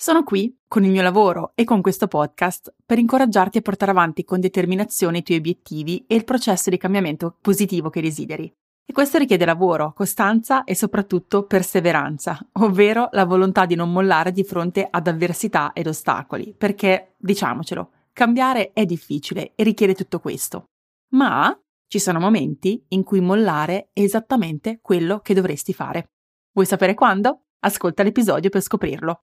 Sono qui con il mio lavoro e con questo podcast per incoraggiarti a portare avanti con determinazione i tuoi obiettivi e il processo di cambiamento positivo che desideri. E questo richiede lavoro, costanza e soprattutto perseveranza, ovvero la volontà di non mollare di fronte ad avversità ed ostacoli, perché, diciamocelo, cambiare è difficile e richiede tutto questo. Ma ci sono momenti in cui mollare è esattamente quello che dovresti fare. Vuoi sapere quando? Ascolta l'episodio per scoprirlo.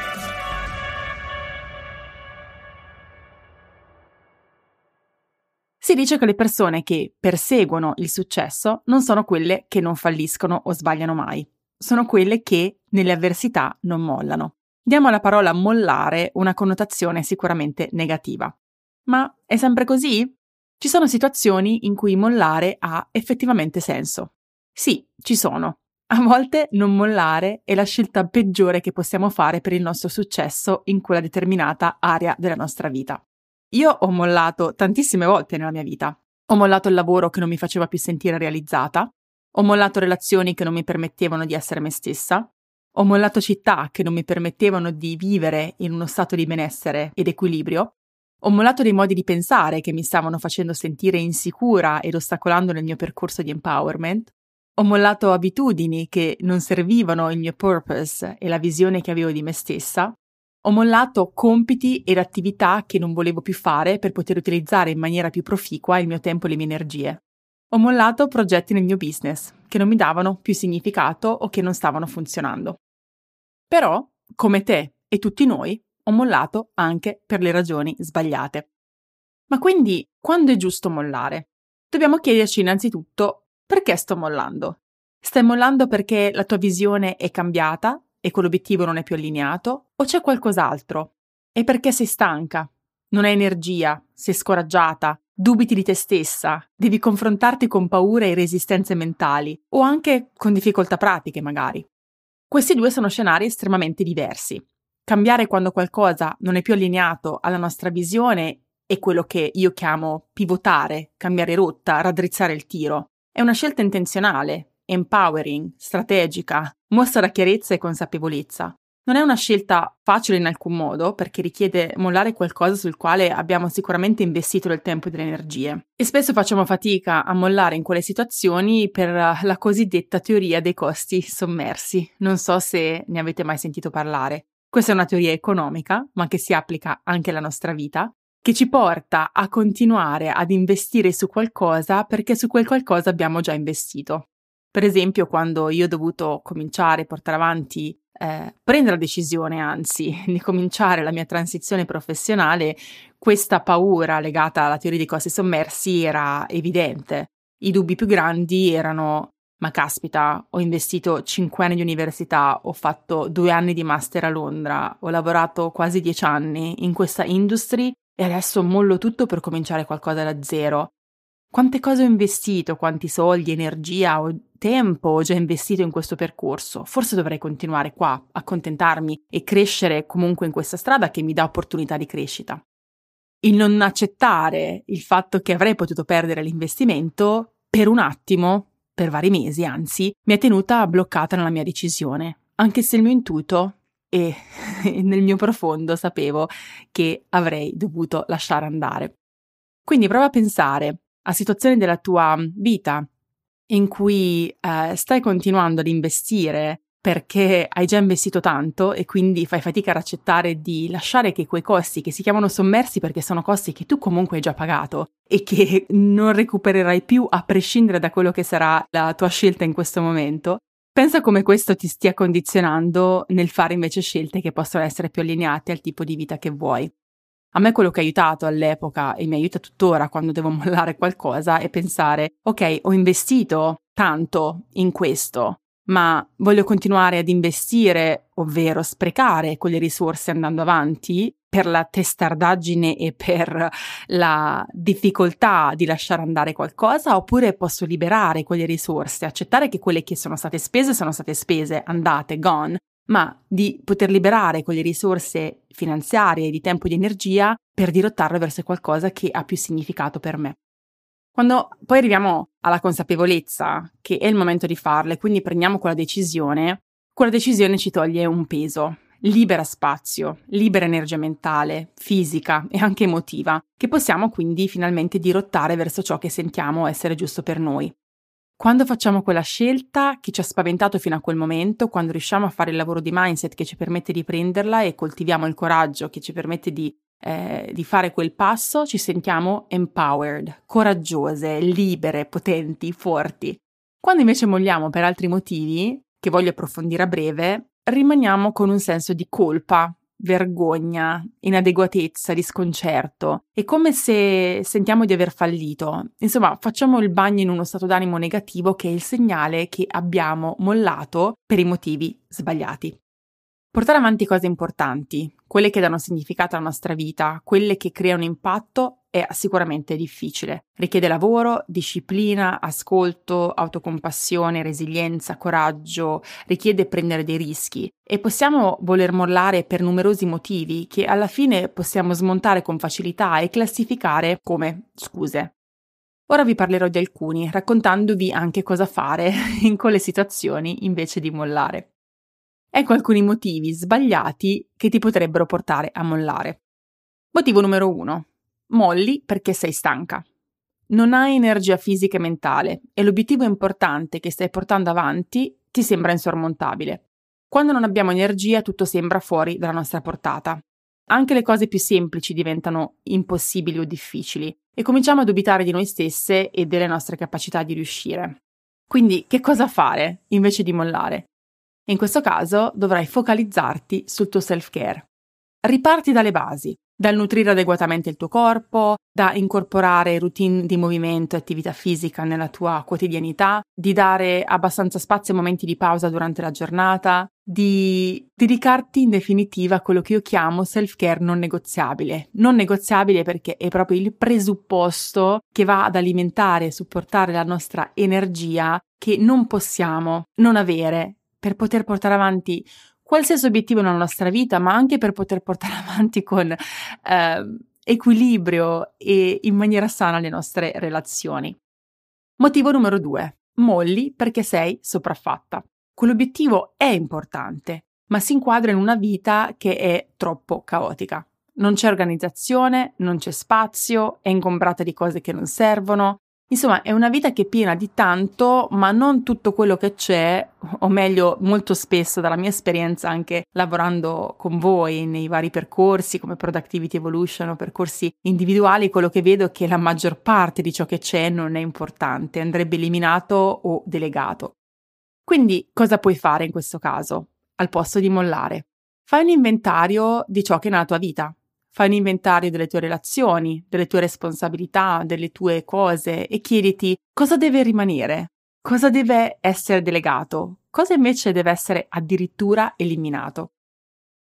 Si dice che le persone che perseguono il successo non sono quelle che non falliscono o sbagliano mai, sono quelle che nelle avversità non mollano. Diamo alla parola mollare una connotazione sicuramente negativa. Ma è sempre così? Ci sono situazioni in cui mollare ha effettivamente senso. Sì, ci sono. A volte non mollare è la scelta peggiore che possiamo fare per il nostro successo in quella determinata area della nostra vita. Io ho mollato tantissime volte nella mia vita. Ho mollato il lavoro che non mi faceva più sentire realizzata, ho mollato relazioni che non mi permettevano di essere me stessa, ho mollato città che non mi permettevano di vivere in uno stato di benessere ed equilibrio, ho mollato dei modi di pensare che mi stavano facendo sentire insicura ed ostacolando nel mio percorso di empowerment, ho mollato abitudini che non servivano il mio purpose e la visione che avevo di me stessa, ho mollato compiti ed attività che non volevo più fare per poter utilizzare in maniera più proficua il mio tempo e le mie energie. Ho mollato progetti nel mio business che non mi davano più significato o che non stavano funzionando. Però, come te e tutti noi, ho mollato anche per le ragioni sbagliate. Ma quindi, quando è giusto mollare? Dobbiamo chiederci innanzitutto perché sto mollando. Stai mollando perché la tua visione è cambiata e quell'obiettivo non è più allineato? O c'è qualcos'altro? È perché sei stanca, non hai energia, sei scoraggiata, dubiti di te stessa, devi confrontarti con paure e resistenze mentali o anche con difficoltà pratiche magari. Questi due sono scenari estremamente diversi. Cambiare quando qualcosa non è più allineato alla nostra visione è quello che io chiamo pivotare, cambiare rotta, raddrizzare il tiro. È una scelta intenzionale, empowering, strategica, mostra chiarezza e consapevolezza. Non è una scelta facile in alcun modo perché richiede mollare qualcosa sul quale abbiamo sicuramente investito del tempo e delle energie e spesso facciamo fatica a mollare in quelle situazioni per la cosiddetta teoria dei costi sommersi. Non so se ne avete mai sentito parlare. Questa è una teoria economica, ma che si applica anche alla nostra vita, che ci porta a continuare ad investire su qualcosa perché su quel qualcosa abbiamo già investito. Per esempio, quando io ho dovuto cominciare a portare avanti, eh, prendere la decisione, anzi, di cominciare la mia transizione professionale, questa paura legata alla teoria dei costi sommersi era evidente. I dubbi più grandi erano ma caspita, ho investito 5 anni di università, ho fatto due anni di master a Londra, ho lavorato quasi 10 anni in questa industry e adesso mollo tutto per cominciare qualcosa da zero. Quante cose ho investito, quanti soldi, energia, ho tempo già investito in questo percorso, forse dovrei continuare qua, accontentarmi e crescere comunque in questa strada che mi dà opportunità di crescita. Il non accettare il fatto che avrei potuto perdere l'investimento per un attimo, per vari mesi anzi, mi ha tenuta bloccata nella mia decisione, anche se il mio intuito e nel mio profondo sapevo che avrei dovuto lasciare andare. Quindi prova a pensare a situazioni della tua vita in cui eh, stai continuando ad investire perché hai già investito tanto e quindi fai fatica ad accettare di lasciare che quei costi che si chiamano sommersi perché sono costi che tu comunque hai già pagato e che non recupererai più a prescindere da quello che sarà la tua scelta in questo momento. Pensa come questo ti stia condizionando nel fare invece scelte che possono essere più allineate al tipo di vita che vuoi. A me quello che ha aiutato all'epoca e mi aiuta tuttora quando devo mollare qualcosa è pensare, ok, ho investito tanto in questo, ma voglio continuare ad investire, ovvero sprecare quelle risorse andando avanti per la testardaggine e per la difficoltà di lasciare andare qualcosa, oppure posso liberare quelle risorse, accettare che quelle che sono state spese sono state spese, andate, gone, ma di poter liberare quelle risorse finanziarie, di tempo e di energia per dirottarle verso qualcosa che ha più significato per me. Quando poi arriviamo alla consapevolezza che è il momento di farle, quindi prendiamo quella decisione, quella decisione ci toglie un peso, libera spazio, libera energia mentale, fisica e anche emotiva, che possiamo quindi finalmente dirottare verso ciò che sentiamo essere giusto per noi. Quando facciamo quella scelta che ci ha spaventato fino a quel momento, quando riusciamo a fare il lavoro di mindset che ci permette di prenderla e coltiviamo il coraggio che ci permette di eh, di fare quel passo ci sentiamo empowered, coraggiose, libere, potenti, forti. Quando invece molliamo per altri motivi, che voglio approfondire a breve, rimaniamo con un senso di colpa, vergogna, inadeguatezza, di sconcerto. È come se sentiamo di aver fallito. Insomma, facciamo il bagno in uno stato d'animo negativo che è il segnale che abbiamo mollato per i motivi sbagliati. Portare avanti cose importanti, quelle che danno significato alla nostra vita, quelle che creano impatto, è sicuramente difficile. Richiede lavoro, disciplina, ascolto, autocompassione, resilienza, coraggio, richiede prendere dei rischi e possiamo voler mollare per numerosi motivi che alla fine possiamo smontare con facilità e classificare come scuse. Ora vi parlerò di alcuni, raccontandovi anche cosa fare in quelle situazioni invece di mollare. Ecco alcuni motivi sbagliati che ti potrebbero portare a mollare. Motivo numero uno. Molli perché sei stanca. Non hai energia fisica e mentale e l'obiettivo importante che stai portando avanti ti sembra insormontabile. Quando non abbiamo energia tutto sembra fuori dalla nostra portata. Anche le cose più semplici diventano impossibili o difficili e cominciamo a dubitare di noi stesse e delle nostre capacità di riuscire. Quindi che cosa fare invece di mollare? In questo caso dovrai focalizzarti sul tuo self-care. Riparti dalle basi, dal nutrire adeguatamente il tuo corpo, da incorporare routine di movimento e attività fisica nella tua quotidianità, di dare abbastanza spazio a momenti di pausa durante la giornata, di dedicarti in definitiva a quello che io chiamo self-care non negoziabile. Non negoziabile perché è proprio il presupposto che va ad alimentare e supportare la nostra energia che non possiamo non avere per poter portare avanti qualsiasi obiettivo nella nostra vita, ma anche per poter portare avanti con eh, equilibrio e in maniera sana le nostre relazioni. Motivo numero due. Molli perché sei sopraffatta. Quell'obiettivo è importante, ma si inquadra in una vita che è troppo caotica. Non c'è organizzazione, non c'è spazio, è ingombrata di cose che non servono, Insomma, è una vita che è piena di tanto, ma non tutto quello che c'è, o meglio, molto spesso dalla mia esperienza anche lavorando con voi nei vari percorsi come Productivity Evolution o percorsi individuali, quello che vedo è che la maggior parte di ciò che c'è non è importante, andrebbe eliminato o delegato. Quindi cosa puoi fare in questo caso? Al posto di mollare. Fai un inventario di ciò che è nella tua vita, Fai un inventario delle tue relazioni, delle tue responsabilità, delle tue cose e chiediti cosa deve rimanere, cosa deve essere delegato, cosa invece deve essere addirittura eliminato.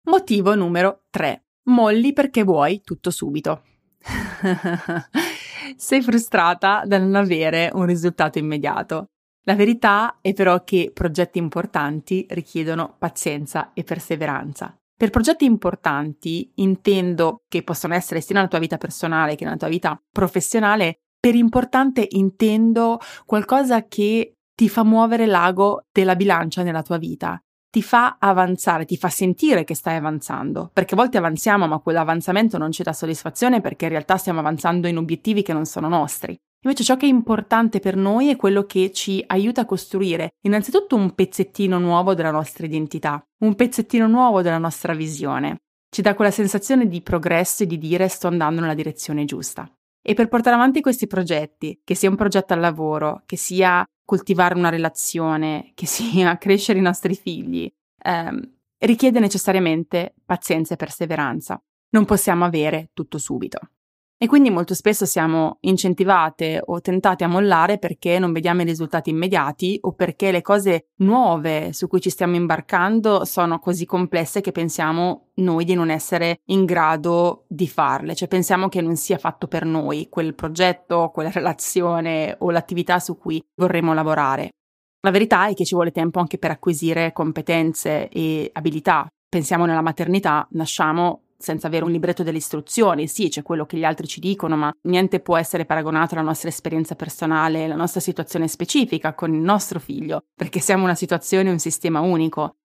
Motivo numero 3. Molli perché vuoi tutto subito. Sei frustrata da non avere un risultato immediato. La verità è però che progetti importanti richiedono pazienza e perseveranza. Per progetti importanti intendo che possono essere sia nella tua vita personale che nella tua vita professionale. Per importante intendo qualcosa che ti fa muovere l'ago della bilancia nella tua vita, ti fa avanzare, ti fa sentire che stai avanzando, perché a volte avanziamo ma quell'avanzamento non ci dà soddisfazione perché in realtà stiamo avanzando in obiettivi che non sono nostri. Invece ciò che è importante per noi è quello che ci aiuta a costruire innanzitutto un pezzettino nuovo della nostra identità, un pezzettino nuovo della nostra visione. Ci dà quella sensazione di progresso e di dire sto andando nella direzione giusta. E per portare avanti questi progetti, che sia un progetto al lavoro, che sia coltivare una relazione, che sia crescere i nostri figli, ehm, richiede necessariamente pazienza e perseveranza. Non possiamo avere tutto subito. E quindi molto spesso siamo incentivate o tentate a mollare perché non vediamo i risultati immediati o perché le cose nuove su cui ci stiamo imbarcando sono così complesse che pensiamo noi di non essere in grado di farle, cioè pensiamo che non sia fatto per noi quel progetto, quella relazione o l'attività su cui vorremmo lavorare. La verità è che ci vuole tempo anche per acquisire competenze e abilità. Pensiamo nella maternità, nasciamo senza avere un libretto delle istruzioni. Sì, c'è quello che gli altri ci dicono, ma niente può essere paragonato alla nostra esperienza personale, alla nostra situazione specifica con il nostro figlio, perché siamo una situazione, un sistema unico.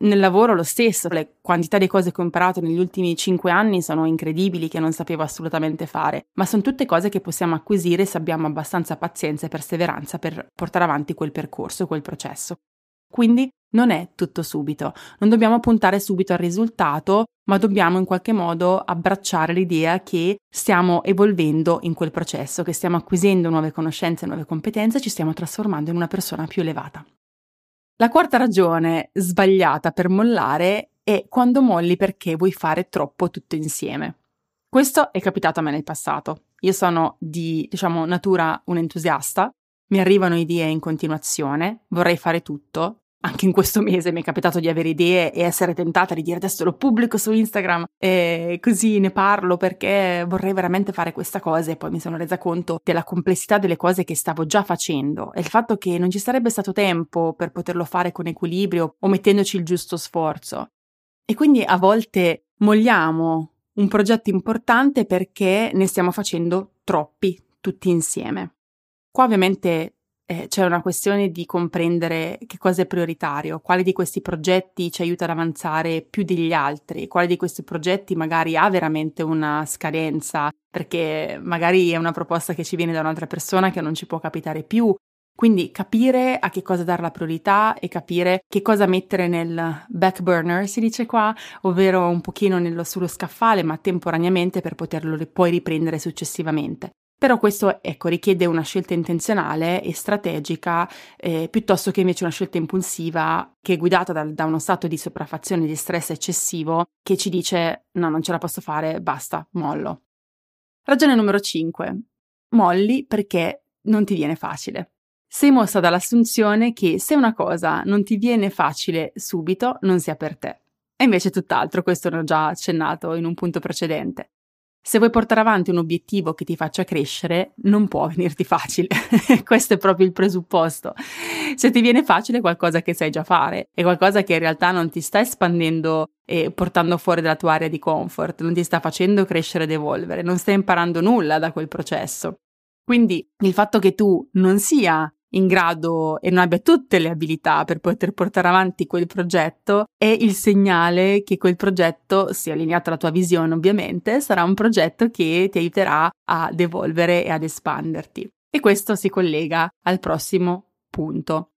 Nel lavoro lo stesso, le quantità di cose che ho imparato negli ultimi cinque anni sono incredibili che non sapevo assolutamente fare, ma sono tutte cose che possiamo acquisire se abbiamo abbastanza pazienza e perseveranza per portare avanti quel percorso, quel processo. Quindi non è tutto subito, non dobbiamo puntare subito al risultato, ma dobbiamo in qualche modo abbracciare l'idea che stiamo evolvendo in quel processo, che stiamo acquisendo nuove conoscenze, nuove competenze, ci stiamo trasformando in una persona più elevata. La quarta ragione sbagliata per mollare è quando molli perché vuoi fare troppo tutto insieme. Questo è capitato a me nel passato. Io sono di, diciamo, natura un entusiasta, mi arrivano idee in continuazione, vorrei fare tutto. Anche in questo mese mi è capitato di avere idee e essere tentata di dire adesso lo pubblico su Instagram e così ne parlo perché vorrei veramente fare questa cosa e poi mi sono resa conto della complessità delle cose che stavo già facendo e il fatto che non ci sarebbe stato tempo per poterlo fare con equilibrio o mettendoci il giusto sforzo. E quindi a volte molliamo un progetto importante perché ne stiamo facendo troppi tutti insieme. Qua ovviamente eh, c'è una questione di comprendere che cosa è prioritario, quali di questi progetti ci aiuta ad avanzare più degli altri, quali di questi progetti magari ha veramente una scadenza, perché magari è una proposta che ci viene da un'altra persona che non ci può capitare più. Quindi capire a che cosa dare la priorità e capire che cosa mettere nel back burner, si dice qua, ovvero un pochino nello, sullo scaffale, ma temporaneamente per poterlo poi riprendere successivamente. Però questo ecco, richiede una scelta intenzionale e strategica eh, piuttosto che invece una scelta impulsiva che è guidata da, da uno stato di sopraffazione, di stress eccessivo che ci dice no, non ce la posso fare, basta, mollo. Ragione numero 5. Molli perché non ti viene facile. Sei mossa dall'assunzione che se una cosa non ti viene facile subito, non sia per te. E invece tutt'altro, questo l'ho già accennato in un punto precedente. Se vuoi portare avanti un obiettivo che ti faccia crescere, non può venirti facile. Questo è proprio il presupposto. Se ti viene facile è qualcosa che sai già fare, è qualcosa che in realtà non ti sta espandendo e portando fuori dalla tua area di comfort, non ti sta facendo crescere ed evolvere, non stai imparando nulla da quel processo. Quindi il fatto che tu non sia in grado e non abbia tutte le abilità per poter portare avanti quel progetto, è il segnale che quel progetto, sia allineato alla tua visione ovviamente, sarà un progetto che ti aiuterà ad evolvere e ad espanderti. E questo si collega al prossimo punto.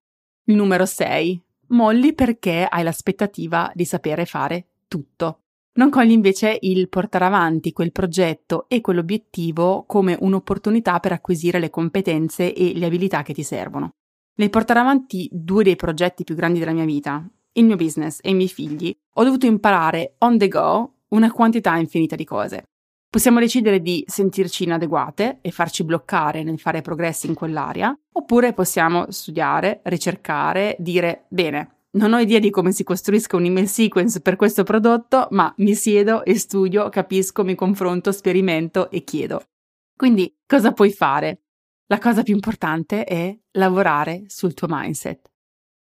Il numero 6. Molli perché hai l'aspettativa di sapere fare tutto. Non cogli invece il portare avanti quel progetto e quell'obiettivo come un'opportunità per acquisire le competenze e le abilità che ti servono. Nel portare avanti due dei progetti più grandi della mia vita, il mio business e i miei figli, ho dovuto imparare on the go una quantità infinita di cose. Possiamo decidere di sentirci inadeguate e farci bloccare nel fare progressi in quell'area, oppure possiamo studiare, ricercare, dire bene, non ho idea di come si costruisca un email sequence per questo prodotto, ma mi siedo e studio, capisco, mi confronto, sperimento e chiedo. Quindi cosa puoi fare? La cosa più importante è lavorare sul tuo mindset.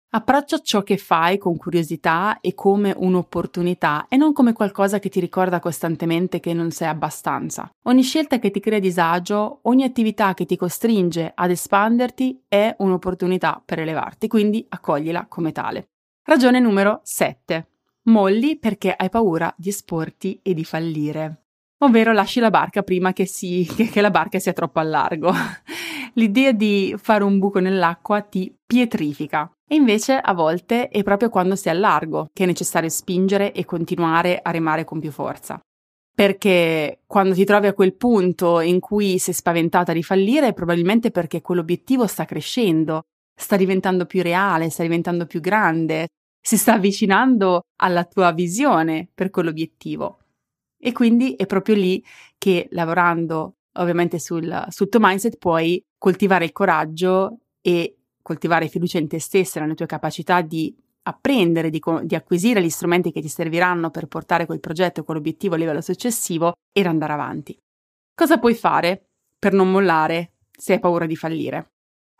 Approccia ciò che fai con curiosità e come un'opportunità e non come qualcosa che ti ricorda costantemente che non sei abbastanza. Ogni scelta che ti crea disagio, ogni attività che ti costringe ad espanderti è un'opportunità per elevarti, quindi accoglila come tale. Ragione numero 7. Molli perché hai paura di esporti e di fallire. Ovvero lasci la barca prima che, si, che, la barca sia troppo a largo. L'idea di fare un buco nell'acqua ti pietrifica. E invece a volte è proprio quando sei a largo che è necessario spingere e continuare a remare con più forza. Perché quando ti trovi a quel punto in cui sei spaventata di fallire, è probabilmente perché quell'obiettivo sta crescendo, sta diventando più reale, sta diventando più grande, si sta avvicinando alla tua visione per quell'obiettivo. E quindi è proprio lì che lavorando ovviamente sul, sul tuo mindset puoi coltivare il coraggio e coltivare fiducia in te stessa, nelle tue capacità di apprendere, di, di, acquisire gli strumenti che ti serviranno per portare quel progetto, quell'obiettivo a livello successivo ed andare avanti. Cosa puoi fare per non mollare se hai paura di fallire?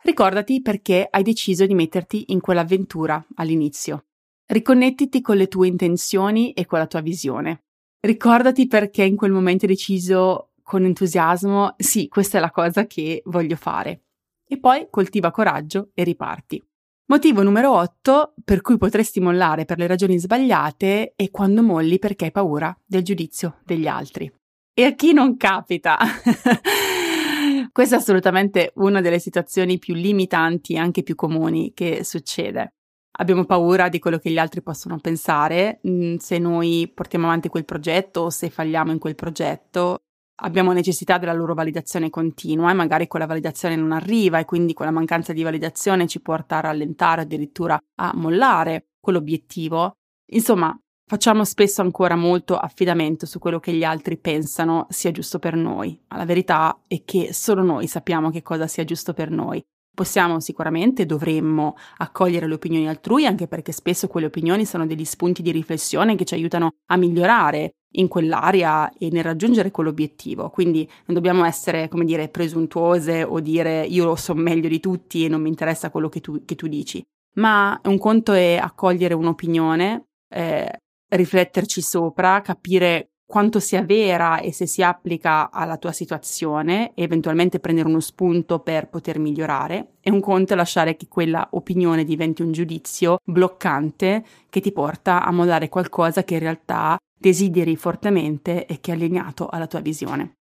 Ricordati perché hai deciso di metterti in quell'avventura all'inizio. Riconnettiti con le tue intenzioni e con la tua visione. Ricordati perché in quel momento hai deciso con entusiasmo, sì, questa è la cosa che voglio fare. E poi coltiva coraggio e riparti. Motivo numero 8 per cui potresti mollare per le ragioni sbagliate è quando molli perché hai paura del giudizio degli altri. E a chi non capita? Questa è assolutamente una delle situazioni più limitanti e anche più comuni che succede. Abbiamo paura di quello che gli altri possono pensare, mm, se noi portiamo avanti quel progetto o se falliamo in quel progetto. Abbiamo necessità della loro validazione continua e magari quella validazione non arriva e quindi quella mancanza di validazione ci porta a rallentare, addirittura a mollare quell'obiettivo. Insomma, Facciamo spesso ancora molto affidamento su quello che gli altri pensano sia giusto per noi, ma la verità è che solo noi sappiamo che cosa sia giusto per noi. Possiamo sicuramente, dovremmo accogliere le opinioni altrui, anche perché spesso quelle opinioni sono degli spunti di riflessione che ci aiutano a migliorare in quell'area e nel raggiungere quell'obiettivo. Quindi non dobbiamo essere, come dire, presuntuose o dire io lo so meglio di tutti e non mi interessa quello che tu, che tu dici. Ma un conto è accogliere un'opinione, eh, rifletterci sopra, capire quanto sia vera e se si applica alla tua situazione e eventualmente prendere uno spunto per poter migliorare e un conto è lasciare che quella opinione diventi un giudizio bloccante che ti porta a mollare qualcosa che in realtà desideri fortemente e che è allineato alla tua visione.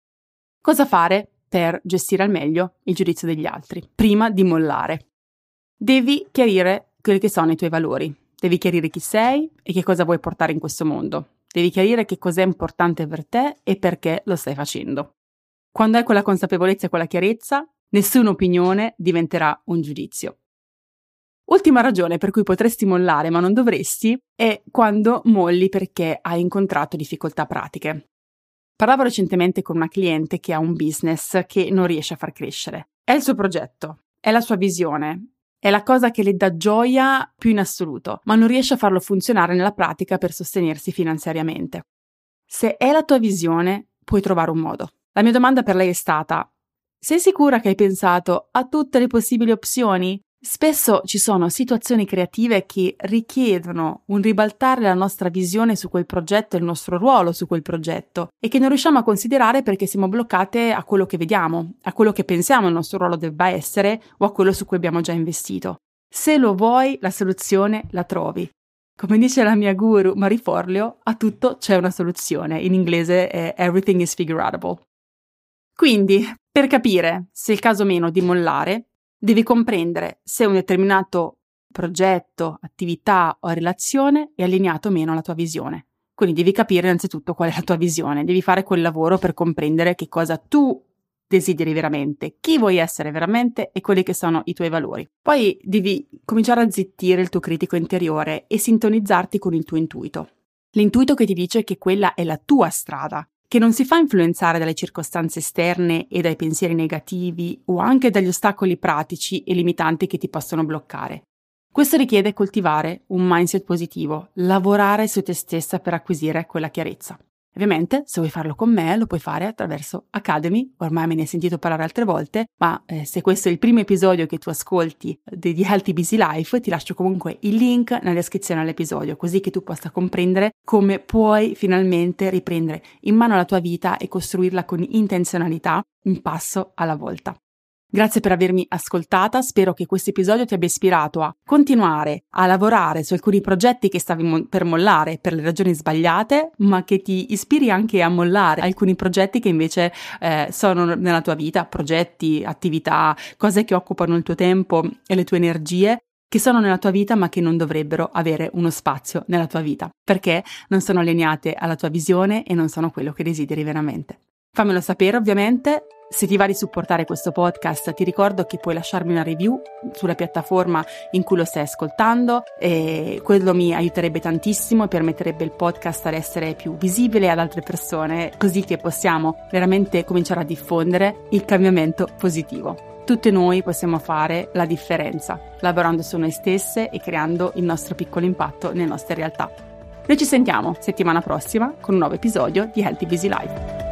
Cosa fare per gestire al meglio il giudizio degli altri prima di mollare? Devi chiarire quelli che sono i tuoi valori, Devi chiarire chi sei e che cosa vuoi portare in questo mondo. Devi chiarire che cos'è importante per te e perché lo stai facendo. Quando hai quella consapevolezza e quella chiarezza, nessuna opinione diventerà un giudizio. Ultima ragione per cui potresti mollare ma non dovresti è quando molli perché hai incontrato difficoltà pratiche. Parlavo recentemente con una cliente che ha un business che non riesce a far crescere. È il suo progetto, è la sua visione, è la cosa che le dà gioia più in assoluto, ma non riesce a farlo funzionare nella pratica per sostenersi finanziariamente. Se è la tua visione, puoi trovare un modo. La mia domanda per lei è stata: sei sicura che hai pensato a tutte le possibili opzioni? Spesso ci sono situazioni creative che richiedono un ribaltare la nostra visione su quel progetto e il nostro ruolo su quel progetto e che non riusciamo a considerare perché siamo bloccate a quello che vediamo, a quello che pensiamo il nostro ruolo debba essere o a quello su cui abbiamo già investito. Se lo vuoi, la soluzione la trovi. Come dice la mia guru Marie Forleo, a tutto c'è una soluzione. In inglese è everything is figureable. Quindi, per capire se è il caso o meno di mollare, Devi comprendere se un determinato progetto, attività o relazione è allineato o meno alla tua visione. Quindi devi capire innanzitutto qual è la tua visione, devi fare quel lavoro per comprendere che cosa tu desideri veramente, chi vuoi essere veramente e quelli che sono i tuoi valori. Poi devi cominciare a zittire il tuo critico interiore e sintonizzarti con il tuo intuito. L'intuito che ti dice che quella è la tua strada, che non si fa influenzare dalle circostanze esterne e dai pensieri negativi o anche dagli ostacoli pratici e limitanti che ti possono bloccare. Questo richiede coltivare un mindset positivo, lavorare su te stessa per acquisire quella chiarezza. Ovviamente, se vuoi farlo con me, lo puoi fare attraverso Academy, ormai me ne hai sentito parlare altre volte, ma eh, se questo è il primo episodio che tu ascolti di, di Healthy Busy Life, ti lascio comunque il link nella descrizione all'episodio, così che tu possa comprendere come puoi finalmente riprendere in mano la tua vita e costruirla con intenzionalità, un passo alla volta. Grazie per avermi ascoltata, spero che questo episodio ti abbia ispirato a continuare a lavorare su alcuni progetti che stavi mo- per mollare per le ragioni sbagliate, ma che ti ispiri anche a mollare alcuni progetti che invece eh, sono nella tua vita, progetti, attività, cose che occupano il tuo tempo e le tue energie che sono nella tua vita ma che non dovrebbero avere uno spazio nella tua vita, perché non sono allineate alla tua visione e non sono quello che desideri veramente. Fammelo sapere ovviamente Se ti va di supportare questo podcast, ti ricordo che puoi lasciarmi una review sulla piattaforma in cui lo stai ascoltando e quello mi aiuterebbe tantissimo e permetterebbe il podcast ad essere più visibile ad altre persone, così che possiamo veramente cominciare a diffondere il cambiamento positivo. Tutte noi possiamo fare la differenza, lavorando su noi stesse e creando il nostro piccolo impatto nelle nostre realtà. Noi ci sentiamo settimana prossima con un nuovo episodio di Healthy Busy Life.